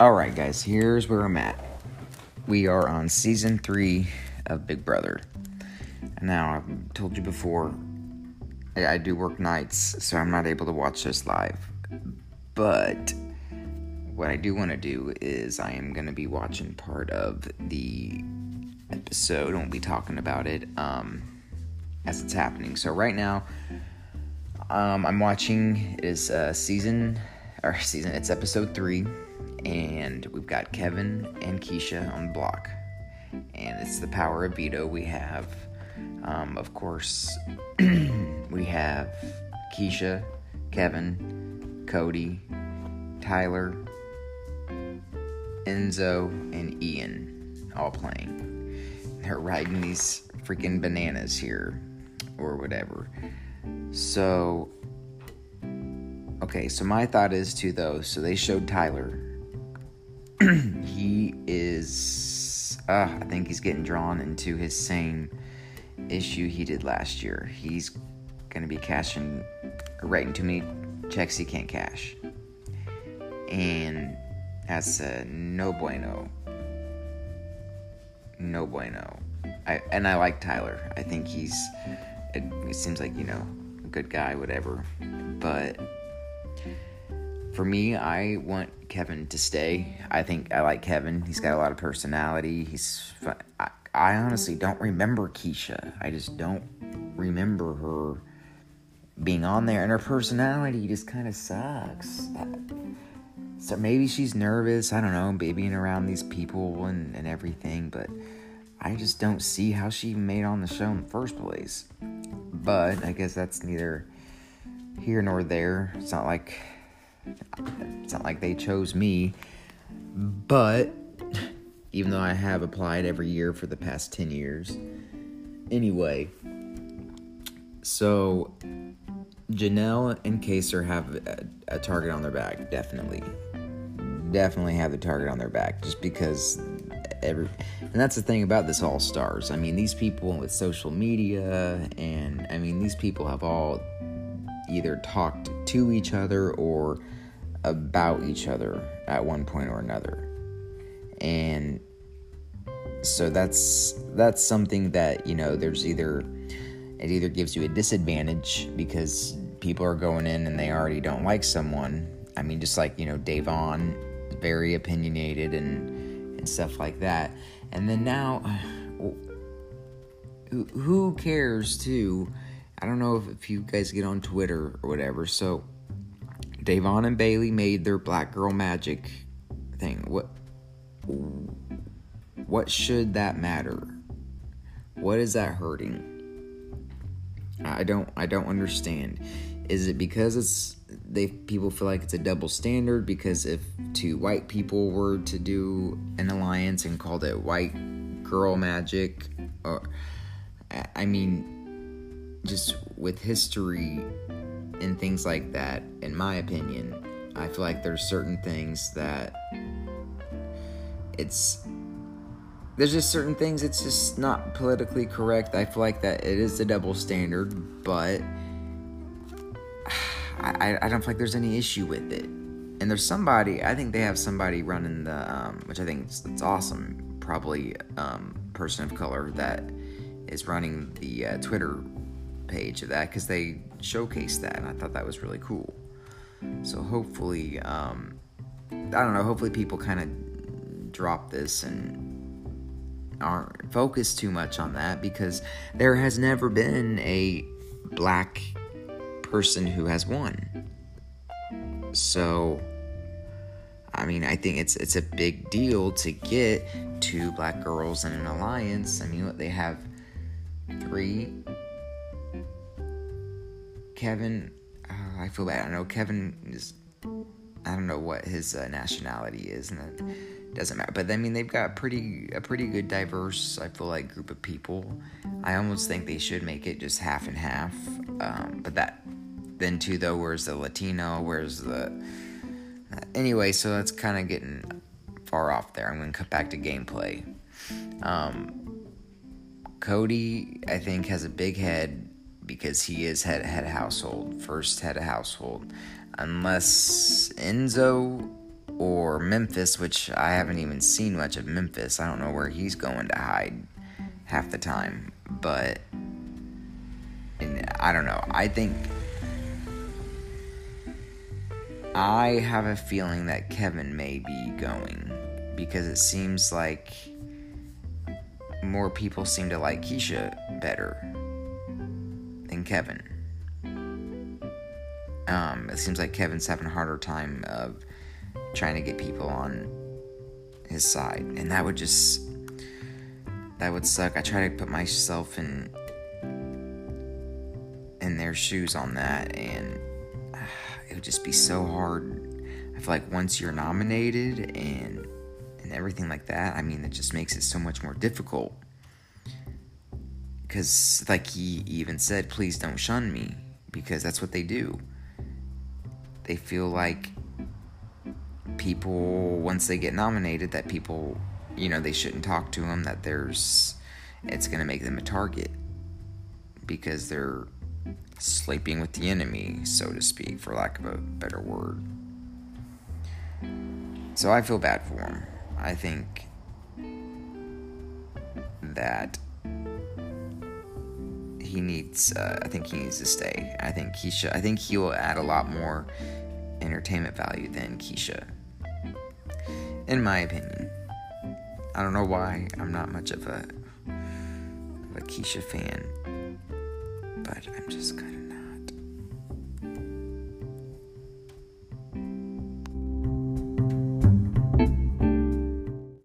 Alright, guys, here's where I'm at. We are on season three of Big Brother. Now, I've told you before, I, I do work nights, so I'm not able to watch this live. But what I do want to do is I am going to be watching part of the episode and we'll be talking about it um, as it's happening. So, right now, um, I'm watching it is uh, season or season it's episode three, and we've got Kevin and Keesha on the block, and it's the power of veto. We have, um, of course, we have Keesha, Kevin, Cody, Tyler, Enzo, and Ian all playing. They're riding these freaking bananas here, or whatever. So, okay, so my thought is to those. So they showed Tyler. he is, uh, I think he's getting drawn into his same issue he did last year. He's going to be cashing, writing too many checks he can't cash. And that's a no bueno. No bueno. I, and I like Tyler. I think he's, it, it seems like, you know, a good guy, whatever. But for me, I want Kevin to stay. I think I like Kevin. He's got a lot of personality. He's fun. I, I honestly don't remember Keesha. I just don't remember her being on there, and her personality just kind of sucks. Uh, so maybe she's nervous. I don't know, being around these people and, and everything, but I just don't see how she made on the show in the first place. But I guess that's neither here nor there. It's not like it's not like they chose me. But even though I have applied every year for the past 10 years. Anyway, so Janelle and Kaysar have a, a target on their back, definitely. Definitely have the target on their back just because every and that's the thing about this all stars i mean these people with social media and i mean these people have all either talked to each other or about each other at one point or another and so that's that's something that you know there's either it either gives you a disadvantage because people are going in and they already don't like someone i mean just like you know Da'Vonne very opinionated and and stuff like that. And then now, who cares too? I don't know if, if you guys get on Twitter or whatever. So, Da'Vonne and Bayleigh made their Black Girl Magic thing. What? What should that matter? What is that hurting? I don't. I don't understand. Is it because it's they people feel like it's a double standard because if two white people were to do an alliance and called it white girl magic or I mean just with history and things like that in my opinion I feel like there's certain things that it's there's just certain things it's just not politically correct. I feel like that it is a double standard, but I, I don't feel like there's any issue with it. And there's somebody, I think they have somebody running the, um, which I think it's awesome, probably um, person of color that is running the uh, Twitter page of that because they showcased that, and I thought that was really cool. So hopefully, um, I don't know, hopefully people kind of drop this and aren't focused too much on that because there has never been a black person who has won. So I mean, I think it's it's a big deal to get two black girls in an alliance. I mean, they have three. Kevin, uh, I feel bad. I know Kevin is. I don't know what his uh, nationality is, and it doesn't matter. But I mean, they've got pretty a pretty good diverse. I feel like group of people. I almost think they should make it just half and half. Um, but that then too though where's the latino where's the uh, anyway so that's kind of getting far off there i'm gonna cut back to gameplay um, cody i think has a big head because he is head head household first head of household unless enzo or Memphis, which I haven't even seen much of Memphis. I don't know where he's going to hide half the time, but I don't know. I think I have a feeling that Kevin may be going because it seems like more people seem to like Keesha better Kevin. Um, it seems like Kevin's having a harder time of trying to get people on his side, and that would just that would suck. I try to put myself in in their shoes on that, and uh, it would just be so hard. I feel like once you're nominated and and everything like that, I mean, it just makes it so much more difficult. Because, like he even said, please don't shun me, because that's what they do. They feel like people, once they get nominated, that people, you know, they shouldn't talk to them, that there's, it's going to make them a target because they're sleeping with the enemy, so to speak, for lack of a better word. So I feel bad for him. I think that he needs. Uh, I think he needs to stay. I think he should. I think he will add a lot more entertainment value than Keesha, in my opinion. I don't know why. I'm not much of a of a Keesha fan, but I'm just kind of